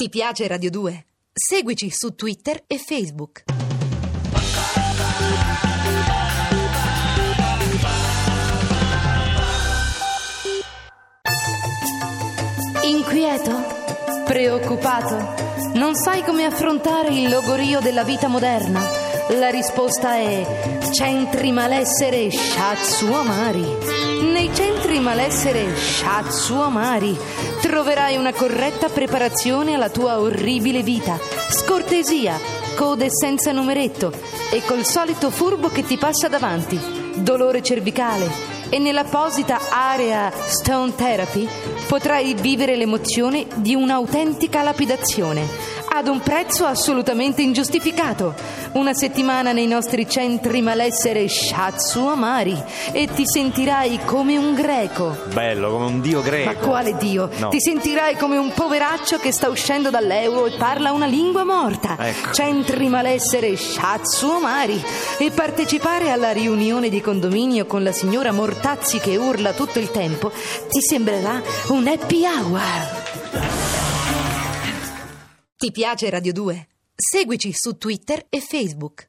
Ti piace Radio 2? Seguici su Twitter e Facebook. Inquieto? Preoccupato? Non sai come affrontare il logorio della vita moderna? La risposta è centri malessere Shatsu Amari. Nei centri malessere Shatsu Amari troverai una corretta preparazione alla tua orribile vita, scortesia, code senza numeretto e col solito furbo che ti passa davanti, dolore cervicale e nell'apposita area Stone Therapy potrai vivere l'emozione di un'autentica lapidazione ad un prezzo assolutamente ingiustificato. Una settimana nei nostri centri malessere Shatsu Amari e ti sentirai come un greco. Bello, come un dio greco. Ma quale dio? No. Ti sentirai come un poveraccio che sta uscendo dall'euro e parla una lingua morta. Ecco. Centri malessere Shatsu Amari e partecipare alla riunione di condominio con la signora Mortazzi che urla tutto il tempo ti sembrerà un happy hour. Ti piace Radio 2? Seguici su Twitter e Facebook.